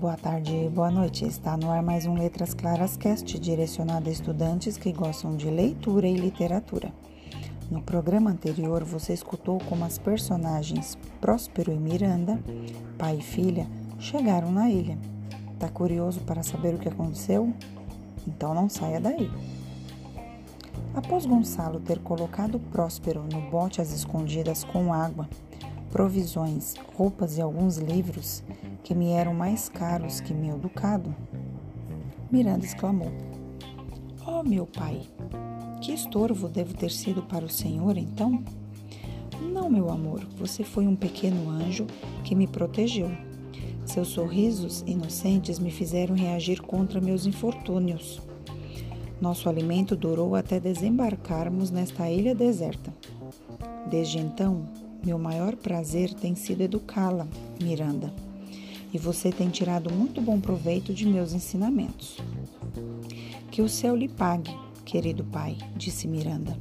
boa tarde, boa noite. Está no ar mais um Letras Claras Cast, direcionado a estudantes que gostam de leitura e literatura. No programa anterior, você escutou como as personagens Próspero e Miranda, pai e filha, chegaram na ilha. Tá curioso para saber o que aconteceu? Então não saia daí. Após Gonçalo ter colocado Próspero no bote às escondidas com água, provisões, roupas e alguns livros que me eram mais caros que meu ducado, Miranda exclamou: Oh, meu pai, que estorvo devo ter sido para o senhor então? Não, meu amor, você foi um pequeno anjo que me protegeu. Seus sorrisos inocentes me fizeram reagir contra meus infortúnios. Nosso alimento durou até desembarcarmos nesta ilha deserta. Desde então, meu maior prazer tem sido educá-la, Miranda, e você tem tirado muito bom proveito de meus ensinamentos. Que o céu lhe pague, querido pai, disse Miranda.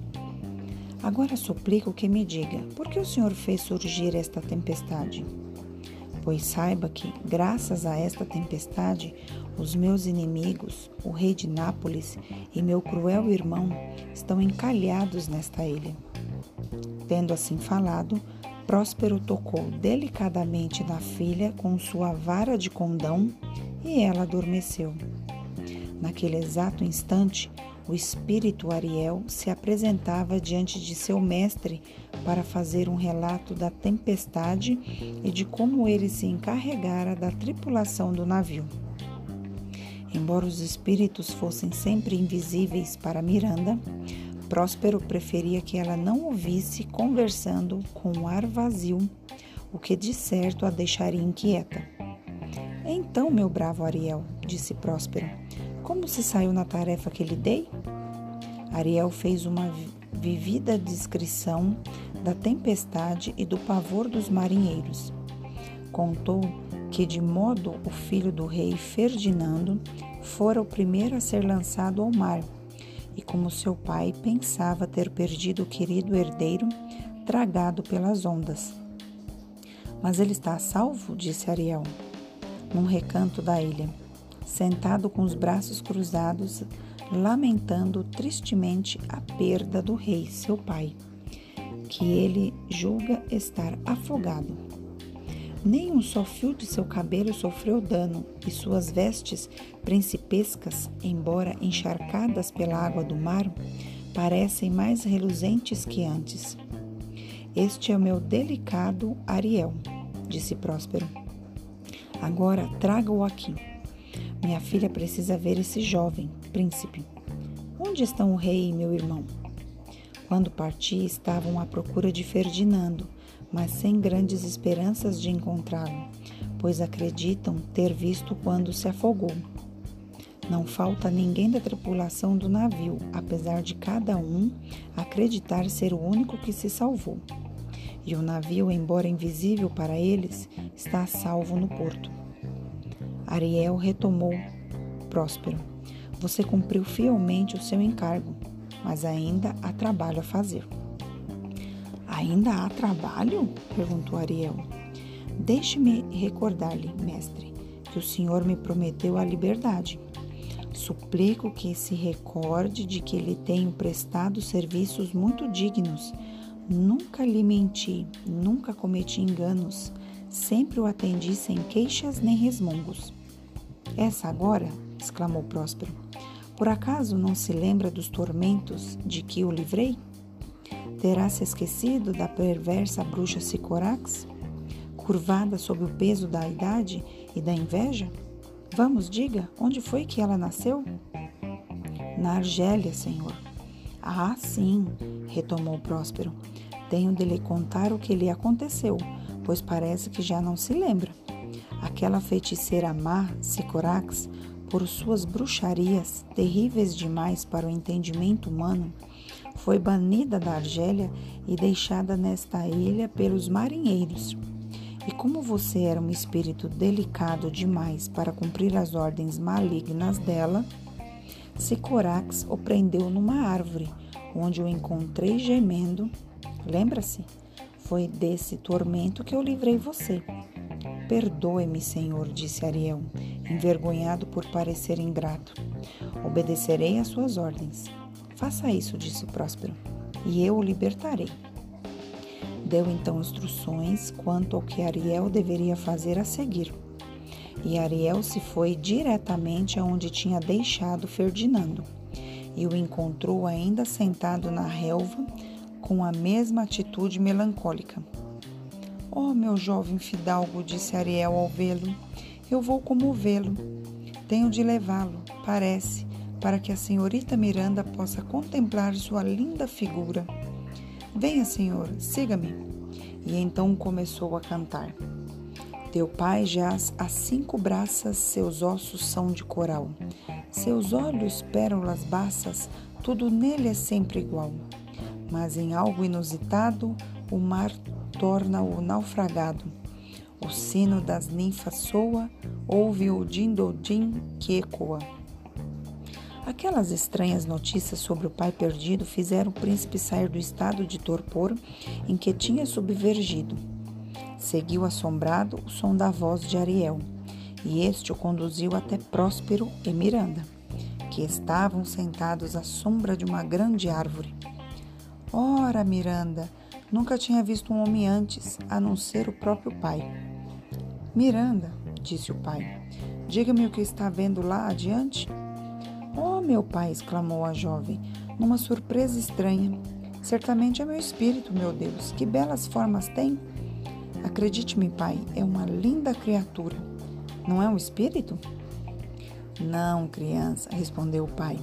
Agora suplico que me diga, por que o senhor fez surgir esta tempestade? Pois saiba que, graças a esta tempestade, os meus inimigos, o rei de Nápoles e meu cruel irmão, estão encalhados nesta ilha. Tendo assim falado, Próspero tocou delicadamente na filha com sua vara de condão e ela adormeceu. Naquele exato instante, o espírito Ariel se apresentava diante de seu mestre para fazer um relato da tempestade e de como ele se encarregara da tripulação do navio. Embora os espíritos fossem sempre invisíveis para Miranda, Próspero preferia que ela não ouvisse conversando com um ar vazio, o que de certo a deixaria inquieta. Então, meu bravo Ariel, disse Próspero, como se saiu na tarefa que lhe dei? Ariel fez uma vivida descrição da tempestade e do pavor dos marinheiros. Contou que, de modo o filho do rei Ferdinando fora o primeiro a ser lançado ao mar e como seu pai pensava ter perdido o querido herdeiro tragado pelas ondas. Mas ele está a salvo, disse Ariel, num recanto da ilha, sentado com os braços cruzados, lamentando tristemente a perda do rei, seu pai, que ele julga estar afogado. Nem um só fio de seu cabelo sofreu dano, e suas vestes principescas, embora encharcadas pela água do mar, parecem mais reluzentes que antes. Este é o meu delicado Ariel, disse Próspero. Agora traga-o aqui. Minha filha precisa ver esse jovem, príncipe. Onde estão o rei e meu irmão? Quando parti, estavam à procura de Ferdinando mas sem grandes esperanças de encontrá-lo, pois acreditam ter visto quando se afogou. Não falta ninguém da tripulação do navio, apesar de cada um acreditar ser o único que se salvou. E o navio, embora invisível para eles, está salvo no porto. Ariel retomou próspero. Você cumpriu fielmente o seu encargo, mas ainda há trabalho a fazer. Ainda há trabalho? perguntou Ariel. Deixe-me recordar-lhe, mestre, que o senhor me prometeu a liberdade. Suplico que se recorde de que lhe tenho prestado serviços muito dignos. Nunca lhe menti, nunca cometi enganos, sempre o atendi sem queixas nem resmungos. Essa agora? exclamou Próspero. Por acaso não se lembra dos tormentos de que o livrei? Terá se esquecido da perversa bruxa Sicorax, curvada sob o peso da idade e da inveja? Vamos, diga, onde foi que ela nasceu? Na Argélia, senhor. Ah, sim, retomou Próspero. Tenho de lhe contar o que lhe aconteceu, pois parece que já não se lembra. Aquela feiticeira má, Sicorax, por suas bruxarias, terríveis demais para o entendimento humano, foi banida da Argélia e deixada nesta ilha pelos marinheiros. E como você era um espírito delicado demais para cumprir as ordens malignas dela, Sicorax o prendeu numa árvore, onde o encontrei gemendo. Lembra-se? Foi desse tormento que eu livrei você. Perdoe-me, Senhor, disse Ariel, envergonhado por parecer ingrato. Obedecerei às suas ordens. Faça isso, disse Próspero, e eu o libertarei. Deu então instruções quanto ao que Ariel deveria fazer a seguir. E Ariel se foi diretamente aonde tinha deixado Ferdinando e o encontrou ainda sentado na relva com a mesma atitude melancólica. Oh, meu jovem fidalgo, disse Ariel ao vê-lo, eu vou comovê-lo. Tenho de levá-lo, parece, para que a senhorita Miranda possa contemplar sua linda figura. Venha, senhor, siga-me. E então começou a cantar. Teu pai jaz a cinco braças, seus ossos são de coral. Seus olhos, pérolas baças, tudo nele é sempre igual. Mas em algo inusitado, o mar torna-o naufragado. O sino das ninfas soa, ouve o din-do-din que ecoa. Aquelas estranhas notícias sobre o pai perdido fizeram o príncipe sair do estado de torpor em que tinha subvergido. Seguiu assombrado o som da voz de Ariel, e este o conduziu até Próspero e Miranda, que estavam sentados à sombra de uma grande árvore. Ora, Miranda, Nunca tinha visto um homem antes, a não ser o próprio pai. Miranda, disse o pai, diga-me o que está vendo lá adiante. Meu pai, exclamou a jovem, numa surpresa estranha. Certamente é meu espírito, meu Deus. Que belas formas tem. Acredite-me, pai, é uma linda criatura. Não é um espírito? Não, criança, respondeu o pai.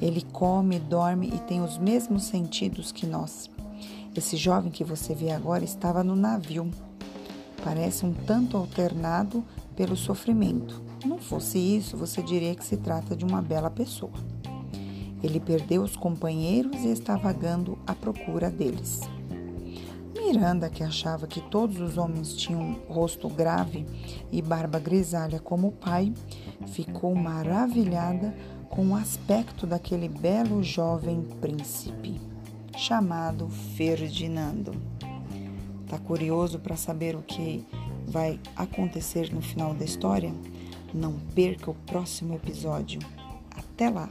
Ele come, dorme e tem os mesmos sentidos que nós. Esse jovem que você vê agora estava no navio. Parece um tanto alternado pelo sofrimento. Não fosse isso, você diria que se trata de uma bela pessoa. Ele perdeu os companheiros e está vagando à procura deles. Miranda, que achava que todos os homens tinham rosto grave e barba grisalha como o pai, ficou maravilhada com o aspecto daquele belo jovem príncipe chamado Ferdinando. Tá curioso para saber o que vai acontecer no final da história? Não perca o próximo episódio. Até lá!